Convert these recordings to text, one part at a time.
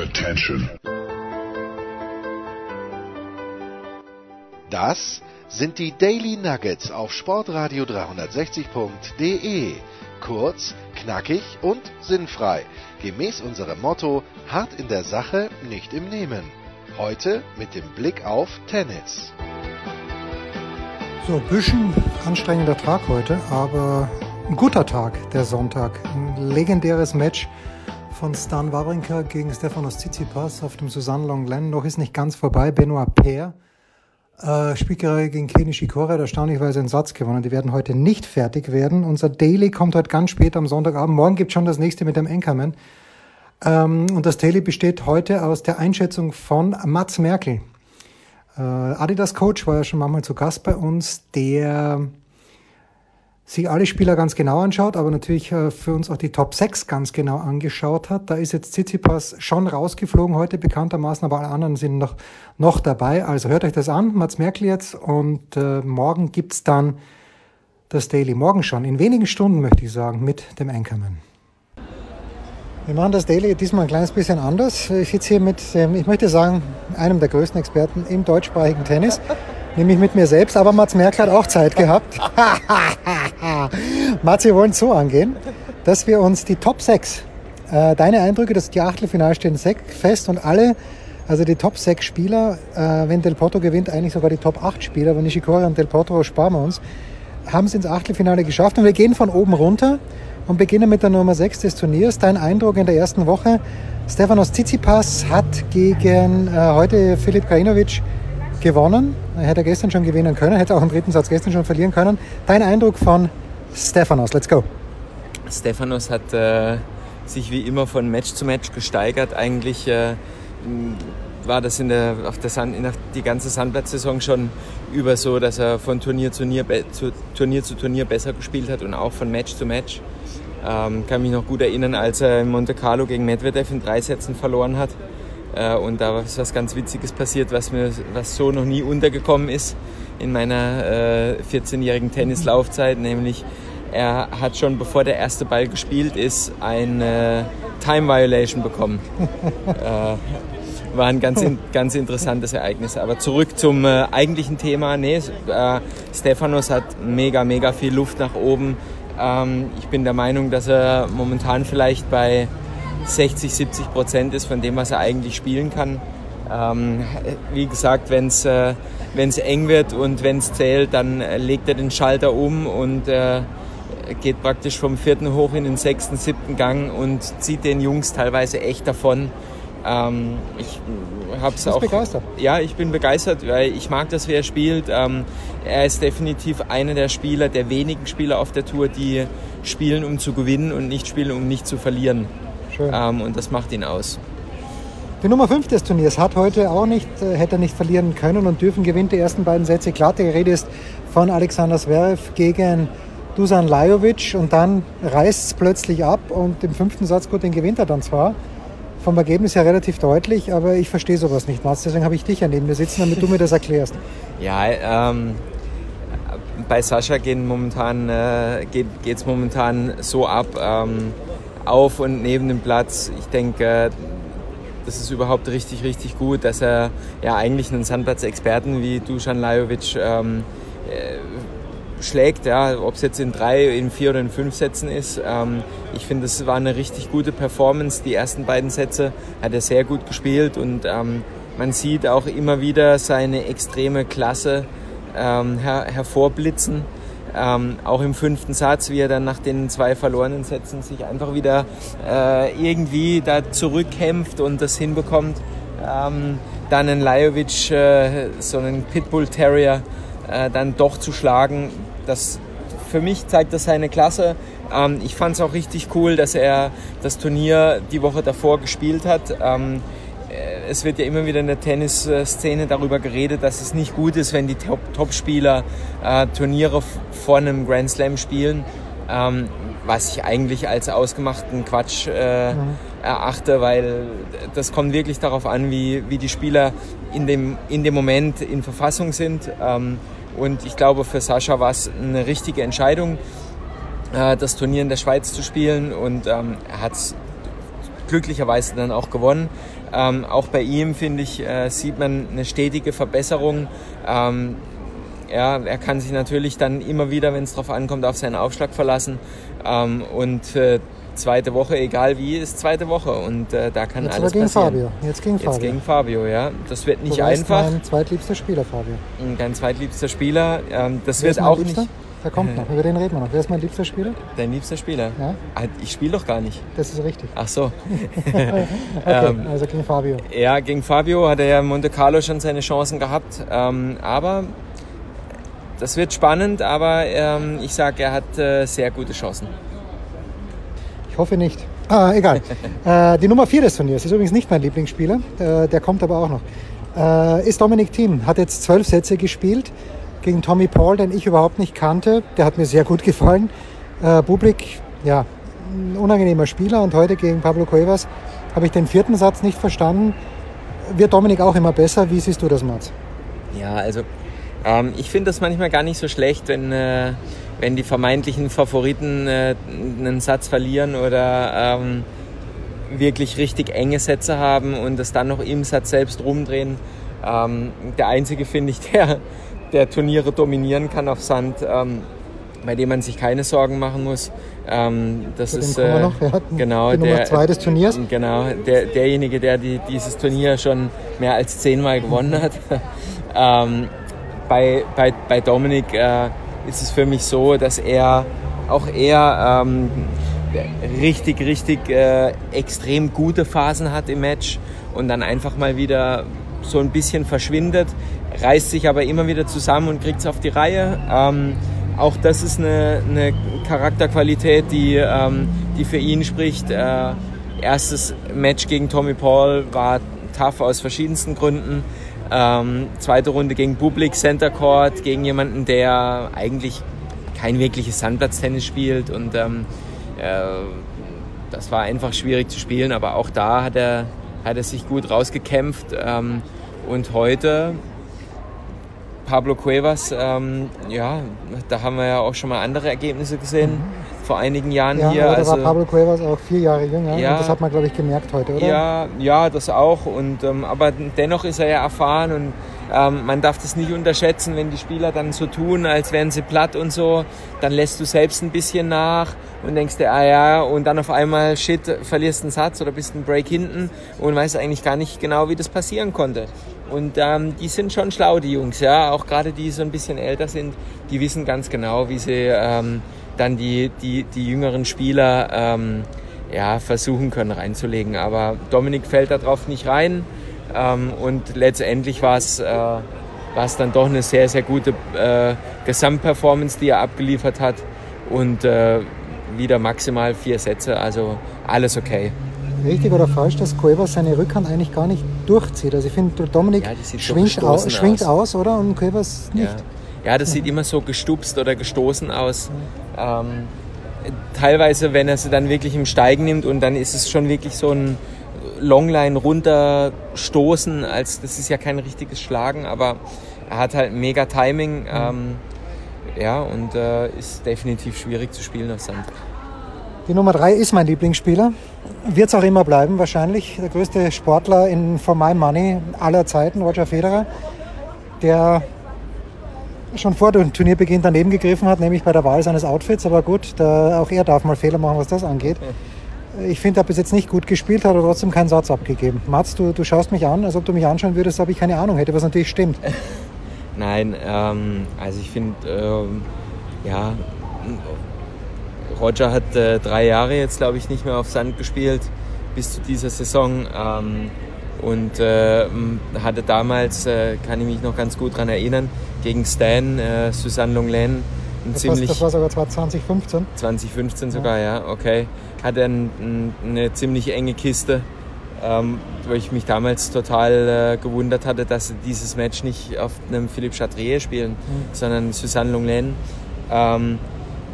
Attention. Das sind die Daily Nuggets auf Sportradio 360.de. Kurz, knackig und sinnfrei. Gemäß unserem Motto: hart in der Sache, nicht im Nehmen. Heute mit dem Blick auf Tennis. So, ein bisschen anstrengender Tag heute, aber ein guter Tag, der Sonntag. Ein legendäres Match von Stan Wawrinka gegen Stefanos Tsitsipas auf dem Susanne Longlen. Noch ist nicht ganz vorbei. Benoit Paire äh, spielt gerade gegen Kenny Shikora, hat erstaunlicherweise einen Satz gewonnen. Die werden heute nicht fertig werden. Unser Daily kommt heute ganz spät am Sonntagabend. Morgen gibt schon das nächste mit dem Enkerman. Ähm, und das Daily besteht heute aus der Einschätzung von Mats Merkel. Äh, Adidas Coach war ja schon manchmal zu Gast bei uns, der sich alle Spieler ganz genau anschaut, aber natürlich äh, für uns auch die Top 6 ganz genau angeschaut hat. Da ist jetzt Tsitsipas schon rausgeflogen heute bekanntermaßen, aber alle anderen sind noch, noch dabei. Also hört euch das an, Mats Merkel jetzt und äh, morgen gibt's dann das Daily. Morgen schon, in wenigen Stunden möchte ich sagen, mit dem Anchorman. Wir machen das Daily diesmal ein kleines bisschen anders. Ich sitze hier mit, ähm, ich möchte sagen, einem der größten Experten im deutschsprachigen Tennis nämlich mit mir selbst. Aber Mats Merkel hat auch Zeit gehabt. Mats, wir wollen es so angehen, dass wir uns die Top 6, äh, deine Eindrücke, dass die Achtelfinale stehen fest und alle, also die Top 6 Spieler, äh, wenn Del Potro gewinnt, eigentlich sogar die Top 8 Spieler, aber Nishikori und Del Potro sparen wir uns, haben es ins Achtelfinale geschafft und wir gehen von oben runter und beginnen mit der Nummer 6 des Turniers. Dein Eindruck in der ersten Woche? Stefanos Tsitsipas hat gegen äh, heute Filip Krajinovic gewonnen. Hätte er gestern schon gewinnen können, hätte auch im dritten Satz gestern schon verlieren können. Dein Eindruck von Stefanos, let's go. Stefanos hat äh, sich wie immer von Match zu Match gesteigert. Eigentlich äh, war das in der, auf der Sand, in der, die ganze Sandplatzsaison schon über so, dass er von Turnier zu Turnier, zu Turnier zu Turnier besser gespielt hat und auch von Match zu Match. Ähm, kann mich noch gut erinnern, als er in Monte Carlo gegen Medvedev in drei Sätzen verloren hat. Äh, und da ist was ganz Witziges passiert, was mir was so noch nie untergekommen ist in meiner äh, 14-jährigen Tennislaufzeit, nämlich er hat schon bevor der erste Ball gespielt ist eine Time Violation bekommen. äh, war ein ganz, ganz interessantes Ereignis. Aber zurück zum äh, eigentlichen Thema. Nee, äh, Stefanos hat mega, mega viel Luft nach oben. Ähm, ich bin der Meinung, dass er momentan vielleicht bei 60, 70 Prozent ist von dem, was er eigentlich spielen kann. Ähm, wie gesagt, wenn es äh, eng wird und wenn es zählt, dann legt er den Schalter um und äh, geht praktisch vom vierten hoch in den sechsten, siebten Gang und zieht den Jungs teilweise echt davon. Ähm, ich hab's auch. begeistert? Ja, ich bin begeistert, weil ich mag das, wie er spielt. Ähm, er ist definitiv einer der Spieler, der wenigen Spieler auf der Tour, die spielen, um zu gewinnen und nicht spielen, um nicht zu verlieren. Schön. Ähm, und das macht ihn aus. Die Nummer 5 des Turniers hat heute auch nicht, äh, hätte nicht verlieren können und dürfen gewinnt die ersten beiden Sätze. Klar, die Rede ist von Alexander Zverev gegen Dusan Lajovic und dann reißt es plötzlich ab und im fünften Satz, gut, den gewinnt er dann zwar. Vom Ergebnis her relativ deutlich, aber ich verstehe sowas nicht, Mats. Deswegen habe ich dich ja neben mir sitzen, damit du mir das erklärst. Ja, ähm, bei Sascha gehen momentan, äh, geht es momentan so ab. Ähm, auf und neben dem Platz. Ich denke, das ist überhaupt richtig, richtig gut, dass er ja eigentlich einen Sandplatz-Experten wie Dusan Lajovic ähm, äh, schlägt, ja, ob es jetzt in drei, in vier oder in fünf Sätzen ist. Ähm, ich finde, es war eine richtig gute Performance. Die ersten beiden Sätze hat er sehr gut gespielt und ähm, man sieht auch immer wieder seine extreme Klasse ähm, her hervorblitzen. Ähm, auch im fünften Satz, wie er dann nach den zwei verlorenen Sätzen sich einfach wieder äh, irgendwie da zurückkämpft und das hinbekommt. Ähm, dann einen Lajovic, äh, so einen Pitbull Terrier, äh, dann doch zu schlagen. Das, für mich zeigt das seine Klasse. Ähm, ich fand es auch richtig cool, dass er das Turnier die Woche davor gespielt hat. Ähm, es wird ja immer wieder in der Tennisszene darüber geredet, dass es nicht gut ist, wenn die Top-Spieler äh, Turniere vor einem Grand Slam spielen, ähm, was ich eigentlich als ausgemachten Quatsch äh, mhm. erachte, weil das kommt wirklich darauf an, wie, wie die Spieler in dem, in dem Moment in Verfassung sind. Ähm, und ich glaube, für Sascha war es eine richtige Entscheidung, äh, das Turnier in der Schweiz zu spielen und ähm, er hat es glücklicherweise dann auch gewonnen. Ähm, auch bei ihm, finde ich, äh, sieht man eine stetige Verbesserung. Ähm, ja, er kann sich natürlich dann immer wieder, wenn es darauf ankommt, auf seinen Aufschlag verlassen. Ähm, und äh, zweite Woche, egal wie, ist zweite Woche. Und äh, da kann Jetzt alles gegen passieren. Fabio. Jetzt gegen Fabio. Jetzt gegen Fabio, ja. Das wird nicht du weißt, einfach. Mein zweitliebster Spieler, Fabio. Dein zweitliebster Spieler. Ähm, das Wer wird auch Liebster? nicht Der kommt noch, über den reden wir noch. Wer ist mein liebster Spieler? dein liebster Spieler. Ja, Ah, Ich spiele doch gar nicht. das ist richtig. Ach so. Okay, Ähm, also gegen Fabio. Ja, gegen Fabio hat er ja in Monte Carlo schon seine Chancen gehabt. Ähm, aber das wird spannend, aber ähm, ich sage, er hat äh, sehr gute Chancen. Ich hoffe nicht. Ah, egal. äh, die Nummer 4 des Turniers ist übrigens nicht mein Lieblingsspieler. Äh, der kommt aber auch noch. Äh, ist Dominik Thiem. Hat jetzt zwölf Sätze gespielt gegen Tommy Paul, den ich überhaupt nicht kannte. Der hat mir sehr gut gefallen. Äh, Bublik, ja, ein unangenehmer Spieler. Und heute gegen Pablo Cuevas habe ich den vierten Satz nicht verstanden. Wird Dominik auch immer besser? Wie siehst du das, Mats? Ja, also ähm, ich finde das manchmal gar nicht so schlecht, wenn, äh, wenn die vermeintlichen Favoriten äh, einen Satz verlieren oder ähm, wirklich richtig enge Sätze haben und das dann noch im Satz selbst rumdrehen. Ähm, der einzige, finde ich, der, der Turniere dominieren kann auf Sand, ähm, bei dem man sich keine Sorgen machen muss. Ähm, das ist äh, noch. Hatten genau die Nummer der, zwei des Turniers. Genau, der, derjenige, der die, dieses Turnier schon mehr als zehnmal gewonnen hat. ähm, bei, bei, bei Dominik äh, ist es für mich so, dass er auch er ähm, richtig, richtig äh, extrem gute Phasen hat im Match und dann einfach mal wieder so ein bisschen verschwindet, reißt sich aber immer wieder zusammen und kriegt es auf die Reihe. Ähm, auch das ist eine, eine Charakterqualität, die, ähm, die für ihn spricht. Äh, erstes Match gegen Tommy Paul war tough aus verschiedensten Gründen. Ähm, zweite Runde gegen Public Center Court, gegen jemanden, der eigentlich kein wirkliches Sandplatztennis spielt. Und ähm, äh, das war einfach schwierig zu spielen, aber auch da hat er, hat er sich gut rausgekämpft. Ähm, und heute Pablo Cuevas, ähm, ja, da haben wir ja auch schon mal andere Ergebnisse gesehen vor einigen Jahren Ja, hier. aber da also, war Pablo Cuevas auch vier Jahre jünger. Ja. Das hat man, glaube ich, gemerkt heute, oder? Ja, ja, das auch. Und, ähm, aber dennoch ist er ja erfahren und ähm, man darf das nicht unterschätzen, wenn die Spieler dann so tun, als wären sie platt und so, dann lässt du selbst ein bisschen nach und denkst dir, ah ja, und dann auf einmal, shit, verlierst einen Satz oder bist einen Break hinten und weißt eigentlich gar nicht genau, wie das passieren konnte. Und ähm, die sind schon schlau, die Jungs, ja, auch gerade die so ein bisschen älter sind, die wissen ganz genau, wie sie ähm, dann die, die, die jüngeren Spieler ähm, ja, versuchen können reinzulegen. Aber Dominik fällt da drauf nicht rein. Ähm, und letztendlich war es äh, dann doch eine sehr, sehr gute äh, Gesamtperformance, die er abgeliefert hat. Und äh, wieder maximal vier Sätze, also alles okay. Richtig oder falsch, dass Cuevas seine Rückhand eigentlich gar nicht durchzieht. Also ich finde, Dominik Ja, schwingt, aus, gestoßen schwingt aus. aus, oder? Und Cuevas nicht. Ja. ja, das sieht immer so gestupst oder gestoßen aus. Ähm, teilweise, wenn er sie dann wirklich im Steigen nimmt und dann ist es schon wirklich so ein Longline runterstoßen, als das ist ja kein richtiges Schlagen, aber er hat halt mega Timing. Ähm, ja, und äh, ist definitiv schwierig zu spielen auf Sand. Die Nummer drei ist mein Lieblingsspieler. Wird es auch immer bleiben, wahrscheinlich. Der größte Sportler in For My Money aller Zeiten, Roger Federer, der schon vor dem Turnierbeginn daneben gegriffen hat, nämlich bei der Wahl seines Outfits. Aber gut, da, auch er darf mal Fehler machen, was das angeht. Ich finde, er hat bis jetzt nicht gut gespielt, hat aber trotzdem keinen Satz abgegeben. Mats, du, du schaust mich an, als ob du mich anschauen würdest, ob ich keine Ahnung hätte, was natürlich stimmt. Nein, ähm, also ich finde, ähm, ja, Roger hat äh, drei Jahre jetzt, glaube ich, nicht mehr auf Sand gespielt bis zu dieser Saison. Ähm, und äh, hatte damals, äh, kann ich mich noch ganz gut daran erinnern, gegen Stan, äh, Susanne Longlen, ein Das, war, ziemlich... das war sogar 2015. 2015 sogar, ja, okay. Hatte ein, ein, eine ziemlich enge Kiste, ähm, wo ich mich damals total äh, gewundert hatte, dass sie dieses Match nicht auf einem Philippe Chatrier spielen, sondern Susanne Longlen. Ähm,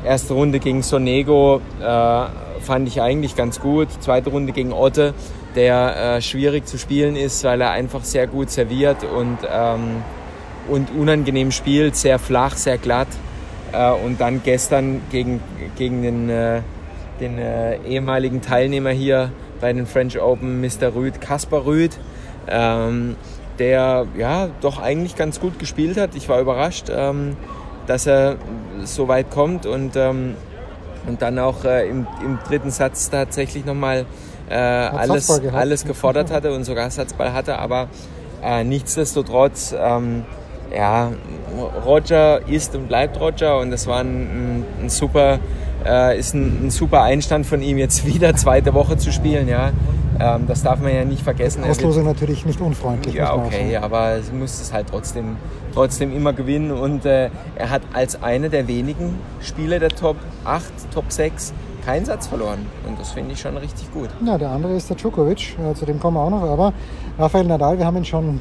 erste Runde gegen Sonego äh, fand ich eigentlich ganz gut. Zweite Runde gegen Otte, der äh, schwierig zu spielen ist, weil er einfach sehr gut serviert und, ähm, und unangenehm spielt, sehr flach, sehr glatt. Äh, und dann gestern gegen, gegen den, äh, den äh, ehemaligen Teilnehmer hier bei den French Open Mr. Rüd, Kaspar Rüd, ähm, der ja doch eigentlich ganz gut gespielt hat. Ich war überrascht, ähm, dass er so weit kommt und, ähm, und dann auch äh, im, im, dritten Satz tatsächlich nochmal äh, alles, alles gefordert hatte und sogar Satzball hatte, aber äh, nichtsdestotrotz, ähm, ja, Roger ist und bleibt Roger und das war ein, ein, ein super, äh, ist ein, ein, super Einstand von ihm jetzt wieder zweite Woche zu spielen, ja. Ähm, das darf man ja nicht vergessen. Auslosung natürlich nicht unfreundlich. Ja, okay, aber er muss es halt trotzdem, trotzdem immer gewinnen und äh, er hat als einer der wenigen Spieler der Top 8, Top 6 keinen Satz verloren. Und das finde ich schon richtig gut. Ja, der andere ist der Djokovic, äh, zu dem kommen wir auch noch. Aber Rafael Nadal, wir haben ihn schon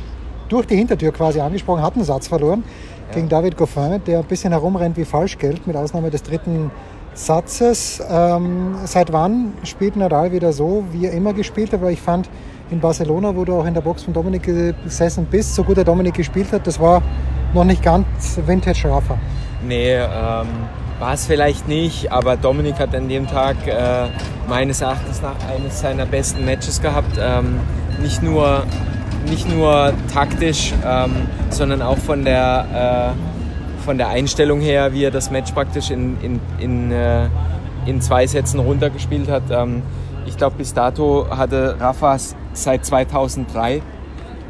durch die Hintertür quasi angesprochen, hat einen Satz verloren ja. gegen David Goffin, der ein bisschen herumrennt wie Falschgeld, mit Ausnahme des dritten Satzes. Ähm, seit wann spielt Nadal wieder so, wie er immer gespielt hat? Weil ich fand, in Barcelona, wo du auch in der Box von Dominik gesessen bist, so gut der Dominik gespielt hat, das war noch nicht ganz Vintage Rafa. Nee, ähm, war es vielleicht nicht, aber Dominik hat an dem Tag äh, meines Erachtens nach eines seiner besten Matches gehabt. Ähm, nicht, nur, nicht nur taktisch, ähm, sondern auch von der, äh, von der Einstellung her, wie er das Match praktisch in, in, in, äh, in zwei Sätzen runtergespielt hat. Ähm, ich glaube, bis dato hatte Rafa seit 2003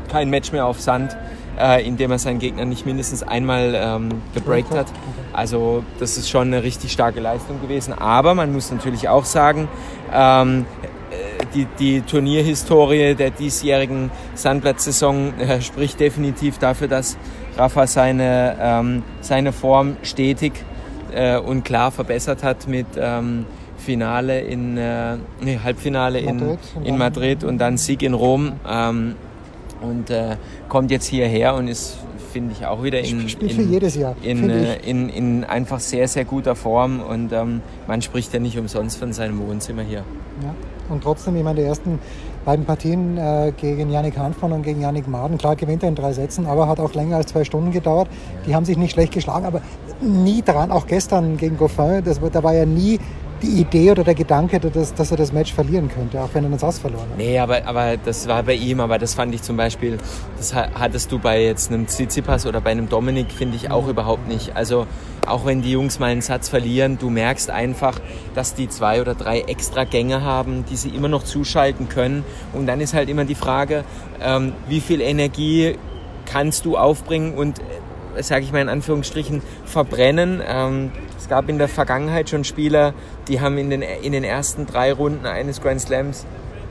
kein Match mehr auf Sand äh, indem er seinen Gegner nicht mindestens einmal ähm, gebreakt hat. Also das ist schon eine richtig starke Leistung gewesen. Aber man muss natürlich auch sagen, ähm, äh, die, die Turnierhistorie der diesjährigen Sandplatzsaison äh, spricht definitiv dafür, dass Rafa seine, ähm, seine Form stetig äh, und klar verbessert hat mit ähm, Finale in äh, nee, Halbfinale Madrid, in, in Madrid und dann Sieg in Rom. Ähm, und äh, kommt jetzt hierher und ist, finde ich, auch wieder in, in, in, äh, in, in, einfach sehr, sehr guter Form und ähm, man spricht ja nicht umsonst von seinem Wohnzimmer hier. Ja. Und trotzdem, ich meine, die ersten beiden Partien äh, gegen Yannick Hanfmann und gegen Yannick Maden, klar gewinnt er in drei Sätzen, aber hat auch länger als zwei Stunden gedauert. Die haben sich nicht schlecht geschlagen, aber nie dran, auch gestern gegen Goffin, da war ja nie die Idee oder der Gedanke, dass, dass er das Match verlieren könnte, auch wenn er einen Satz verloren hat. Nee, aber, aber das war bei ihm, aber das fand ich zum Beispiel, das hattest du bei jetzt einem Tsitsipas oder bei einem Dominik, finde ich auch mhm. überhaupt nicht. Also auch wenn die Jungs mal einen Satz verlieren, du merkst einfach, dass die zwei oder drei extra Gänge haben, die sie immer noch zuschalten können. Und dann ist halt immer die Frage, ähm, wie viel Energie kannst du aufbringen und sage ich mal in Anführungsstrichen, verbrennen. Ähm, es gab in der Vergangenheit schon Spieler, die haben in den, in den ersten drei Runden eines Grand Slams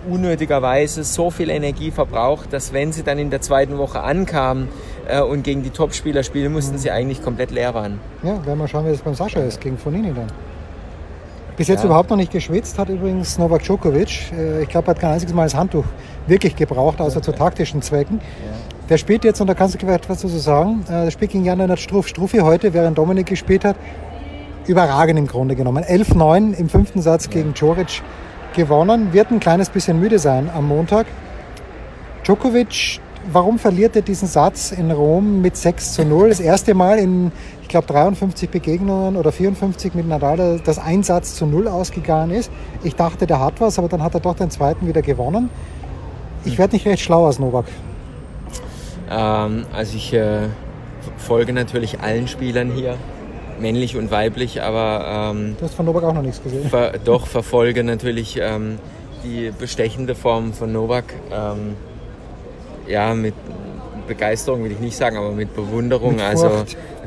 unnötigerweise so viel Energie verbraucht, dass wenn sie dann in der zweiten Woche ankamen äh, und gegen die Topspieler spielen mussten, sie eigentlich komplett leer waren. Ja, werden wir schauen, wie das beim Sascha ist, gegen Fonini dann. Bis jetzt ja. überhaupt noch nicht geschwitzt hat übrigens Novak Djokovic. Äh, ich glaube, er hat kein einziges Mal das Handtuch wirklich gebraucht, außer zu taktischen Zwecken. Ja. Der spielt jetzt, und da kannst du etwas dazu sagen, äh, der spielt gegen Jan Struff. Struffi heute, während Dominik gespielt hat, überragend im Grunde genommen. 11-9 im fünften Satz gegen Djoric gewonnen. Wird ein kleines bisschen müde sein am Montag. Djokovic, warum verliert er diesen Satz in Rom mit 6 zu 0? Das erste Mal in, ich glaube, 53 Begegnungen oder 54 mit Nadal, dass ein Satz zu 0 ausgegangen ist. Ich dachte, der hat was, aber dann hat er doch den zweiten wieder gewonnen. Ich werde nicht recht schlau als Novak. Ähm, also ich äh, folge natürlich allen Spielern hier männlich und weiblich, aber... Ähm, du hast von Novak auch noch nichts gesehen. Ver doch, verfolge natürlich ähm, die bestechende Form von Novak. Ähm, ja, mit Begeisterung will ich nicht sagen, aber mit Bewunderung, mit also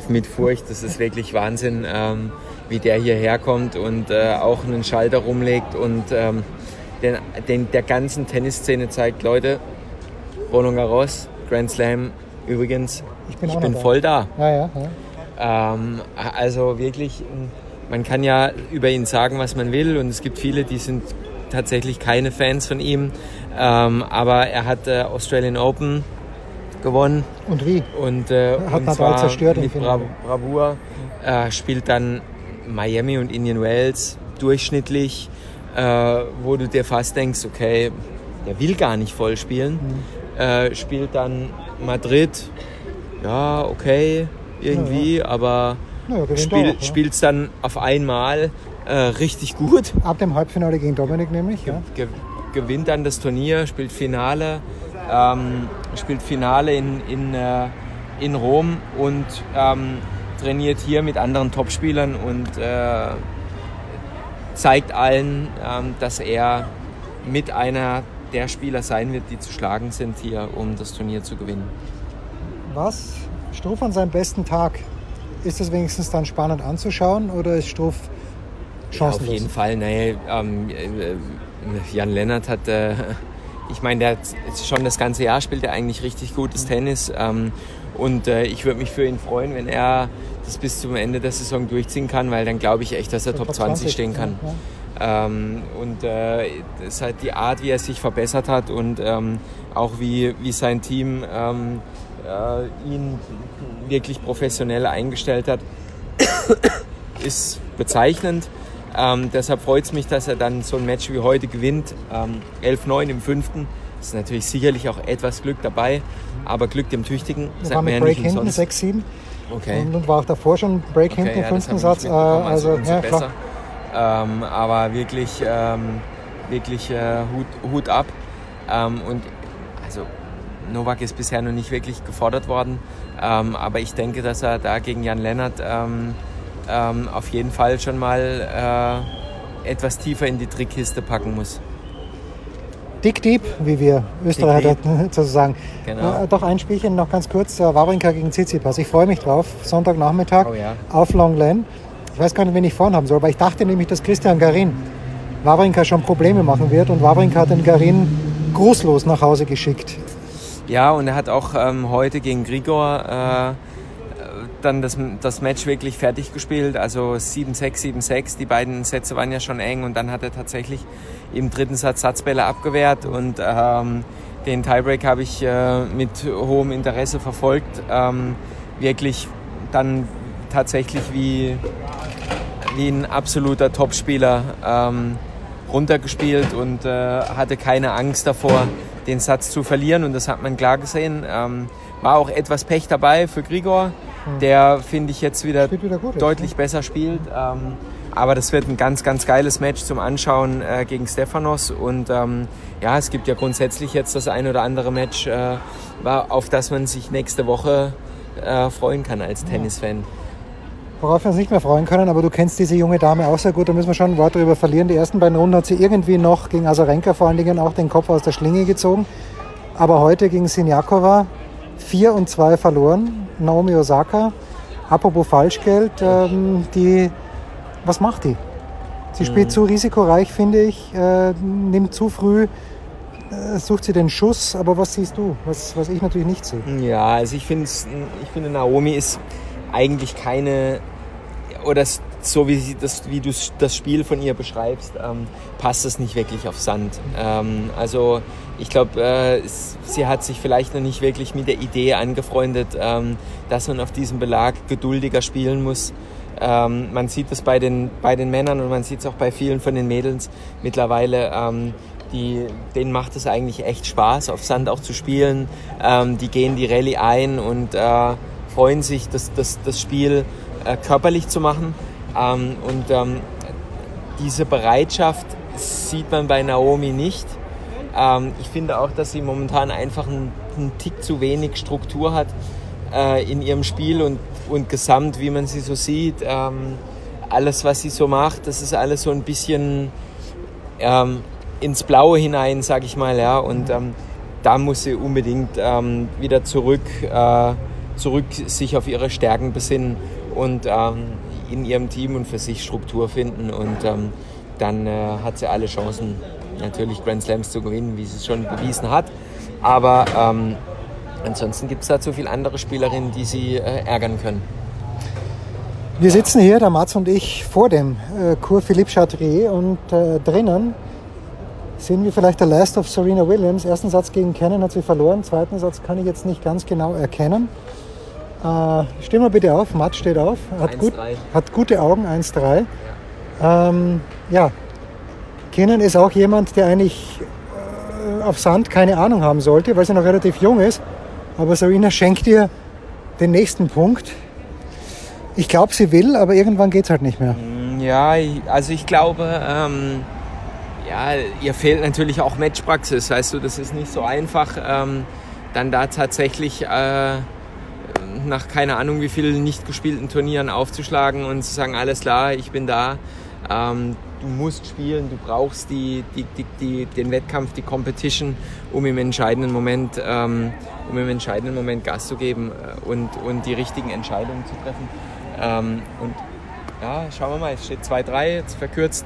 mit Furcht. Das ist wirklich Wahnsinn, ähm, wie der hierher kommt und äh, auch einen Schalter rumlegt und ähm, den, den, der ganzen Tennisszene zeigt, Leute, Roland Garros, Grand Slam, übrigens, ich bin, ich bin voll da. Ja, ja, ja. Ähm, also wirklich, man kann ja über ihn sagen, was man will und es gibt viele, die sind tatsächlich keine Fans von ihm. Ähm, aber er hat äh, Australian Open gewonnen. Und wie? Und, äh, hat und zwar zerstört mit Bra Bravour. Äh, spielt dann Miami und Indian Wells durchschnittlich, äh, wo du dir fast denkst, okay, der will gar nicht voll spielen. Mhm. Äh, spielt dann Madrid, ja, okay, irgendwie, ja, ja. aber ja, spielt es dann auf einmal äh, richtig gut. Ab dem Halbfinale gegen Dominik nämlich, ja. Ge gewinnt dann das Turnier, spielt Finale, ähm, spielt Finale in, in, äh, in Rom und ähm, trainiert hier mit anderen Topspielern und äh, zeigt allen, ähm, dass er mit einer der Spieler sein wird, die zu schlagen sind hier, um das Turnier zu gewinnen. Was Struff an seinem besten Tag? Ist es wenigstens dann spannend anzuschauen oder ist Struff chancenlos? Ja, auf jeden Fall. Nee, ähm, äh, Jan Lennart hat, äh, ich meine, der hat schon das ganze Jahr spielt er eigentlich richtig gutes mhm. Tennis. Ähm, und äh, ich würde mich für ihn freuen, wenn er das bis zum Ende der Saison durchziehen kann, weil dann glaube ich echt, dass er Top 20 stehen kann. Ja. Ähm, und äh, das ist halt die Art, wie er sich verbessert hat und ähm, auch wie, wie sein Team ähm, äh, ihn wirklich professionell eingestellt hat, ist bezeichnend. Ähm, deshalb freut es mich, dass er dann so ein Match wie heute gewinnt. Ähm, 11-9 im fünften. Ist natürlich sicherlich auch etwas Glück dabei, aber Glück dem Tüchtigen. Das war mit Break hinten 6-7. Okay. Und, war auch davor schon Break okay, hinten im ja, fünften Satz. Äh, also, also ja, besser. Ähm, aber wirklich, ähm, wirklich äh, Hut, Hut ab. Ähm, und also Novak ist bisher noch nicht wirklich gefordert worden. Ähm, aber ich denke, dass er da gegen Jan Lennart ähm, ähm, auf jeden Fall schon mal äh, etwas tiefer in die Trickkiste packen muss. Dick Deep, wie wir Österreicher sozusagen. Genau. Äh, doch ein Spielchen noch ganz kurz. Äh, Wawrinka gegen Tsitsipas. Ich freue mich drauf. Sonntagnachmittag oh, ja. auf Long Lane. Ich weiß gar nicht, wen ich vorn haben soll, aber ich dachte nämlich, dass Christian Garin Wawrinka schon Probleme machen wird und Wawrinka hat den Garin grußlos nach Hause geschickt. Ja, und er hat auch ähm, heute gegen Grigor äh, dann das, das Match wirklich fertig gespielt. Also 7-6, 7-6. Die beiden Sätze waren ja schon eng und dann hat er tatsächlich im dritten Satz Satzbälle abgewehrt und ähm, den Tiebreak habe ich äh, mit hohem Interesse verfolgt. Ähm, wirklich dann tatsächlich wie, wie ein absoluter Topspieler ähm, runtergespielt und äh, hatte keine Angst davor, den Satz zu verlieren. Und das hat man klar gesehen. Ähm, war auch etwas Pech dabei für Grigor, hm. der, finde ich, jetzt wieder, wieder deutlich jetzt, ne? besser spielt. Ähm, aber das wird ein ganz, ganz geiles Match zum Anschauen äh, gegen Stefanos. Und ähm, ja, es gibt ja grundsätzlich jetzt das ein oder andere Match, äh, auf das man sich nächste Woche äh, freuen kann als Tennisfan. Worauf wir uns nicht mehr freuen können, aber du kennst diese junge Dame auch sehr gut, da müssen wir schon ein Wort darüber verlieren. Die ersten beiden Runden hat sie irgendwie noch gegen Azarenka vor allen Dingen auch den Kopf aus der Schlinge gezogen. Aber heute gegen Sinjakova 4 und 2 verloren. Naomi Osaka, apropos Falschgeld, ähm, die was macht die? Sie spielt mhm. zu risikoreich, finde ich, äh, nimmt zu früh, äh, sucht sie den Schuss, aber was siehst du, was, was ich natürlich nicht sehe? Ja, also ich, ich finde, Naomi ist eigentlich keine, oder so wie, das, wie du das Spiel von ihr beschreibst, ähm, passt es nicht wirklich auf Sand. Ähm, also ich glaube, äh, sie hat sich vielleicht noch nicht wirklich mit der Idee angefreundet, ähm, dass man auf diesem Belag geduldiger spielen muss. Ähm, man sieht das bei den, bei den Männern und man sieht es auch bei vielen von den Mädels mittlerweile. Ähm, die, denen macht es eigentlich echt Spaß, auf Sand auch zu spielen. Ähm, die gehen die Rallye ein und äh, freuen sich, das, das, das Spiel äh, körperlich zu machen. Ähm, und ähm, diese Bereitschaft sieht man bei Naomi nicht. Ähm, ich finde auch, dass sie momentan einfach einen, einen Tick zu wenig Struktur hat äh, in ihrem Spiel und und gesamt, wie man sie so sieht, ähm, alles, was sie so macht, das ist alles so ein bisschen ähm, ins Blaue hinein, sag ich mal, ja. Und ähm, da muss sie unbedingt wieder zurück, äh, zurück sich auf ihre Stärken besinnen und ähm, in ihrem Team und für sich Struktur finden. Und ähm, dann äh, hat sie alle Chancen, natürlich Grand Slams zu gewinnen, wie sie es schon bewiesen hat. Aber Ansonsten gibt es da zu viele andere Spielerinnen, die sie äh, ärgern können. Wir sitzen hier, der Mats und ich, vor dem äh, Cours Philippe Chatrier und äh, drinnen sehen wir vielleicht der Last of Serena Williams. Ersten Satz gegen Cannon hat sie verloren, zweiten Satz kann ich jetzt nicht ganz genau erkennen. Äh, steh mal bitte auf, Mats steht auf, hat, gut, hat gute Augen, 1-3. Ja. Ähm, ja, Cannon ist auch jemand, der eigentlich äh, auf Sand keine Ahnung haben sollte, weil sie noch relativ jung ist. Aber Serena schenkt ihr den nächsten Punkt. Ich glaube, sie will, aber irgendwann geht es halt nicht mehr. Mm, ja, also ich glaube, ähm, ja, ihr fehlt natürlich auch Matchpraxis, weißt du, das ist nicht so einfach, ähm, dann da tatsächlich äh, nach keine Ahnung wie vielen nicht gespielten Turnieren aufzuschlagen und zu sagen, alles klar, ich bin da. Ähm, du musst spielen, du brauchst die, die, die, den Wettkampf, die Competition, um im entscheidenden Moment, ähm, um im entscheidenden Moment Gas zu geben äh, und, und die richtigen Entscheidungen zu treffen. Ähm, und ja, schauen wir mal, es steht 2-3, jetzt verkürzt,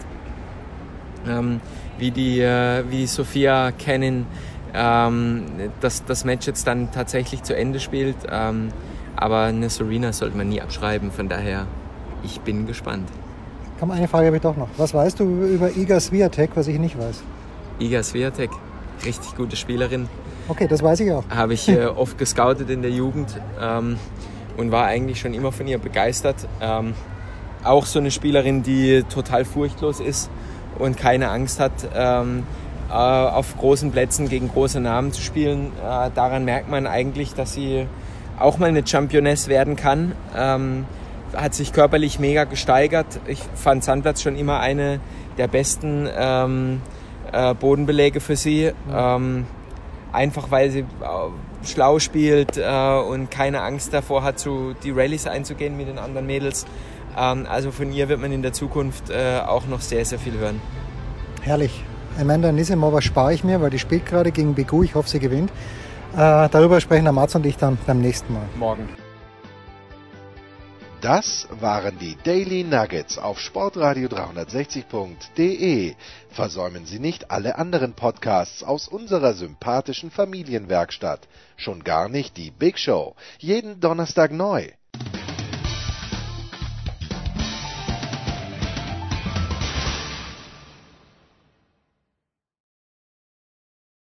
ähm, wie die, äh, wie Sophia Cannon ähm, das, das Match jetzt dann tatsächlich zu Ende spielt. Ähm, aber eine Serena sollte man nie abschreiben, von daher, ich bin gespannt. Komm, eine Frage habe ich doch noch. Was weißt du über Iga Swiatek, was ich nicht weiß? Iga Swiatek, richtig gute Spielerin. Okay, das weiß ich auch. Habe ich äh, oft gescoutet in der Jugend ähm, und war eigentlich schon immer von ihr begeistert. Ähm, auch so eine Spielerin, die total furchtlos ist und keine Angst hat, ähm, äh, auf großen Plätzen gegen große Namen zu spielen. Äh, daran merkt man eigentlich, dass sie auch mal eine Championess werden kann. Ähm, hat sich körperlich mega gesteigert. Ich fand Sandplatz schon immer eine der besten ähm, äh, Bodenbeläge für sie. Ähm, einfach weil sie äh, schlau spielt äh, und keine Angst davor hat, zu die Rallyes einzugehen mit den anderen Mädels. Ähm, also von ihr wird man in der Zukunft äh, auch noch sehr, sehr viel hören. Herrlich. Amanda Nisimova spare ich mir, weil die spielt gerade gegen Begu. Ich hoffe, sie gewinnt. Äh, darüber sprechen der Mats und ich dann beim nächsten Mal. Morgen. Das waren die Daily Nuggets auf Sportradio 360.de. Versäumen Sie nicht alle anderen Podcasts aus unserer sympathischen Familienwerkstatt. Schon gar nicht die Big Show. Jeden Donnerstag neu.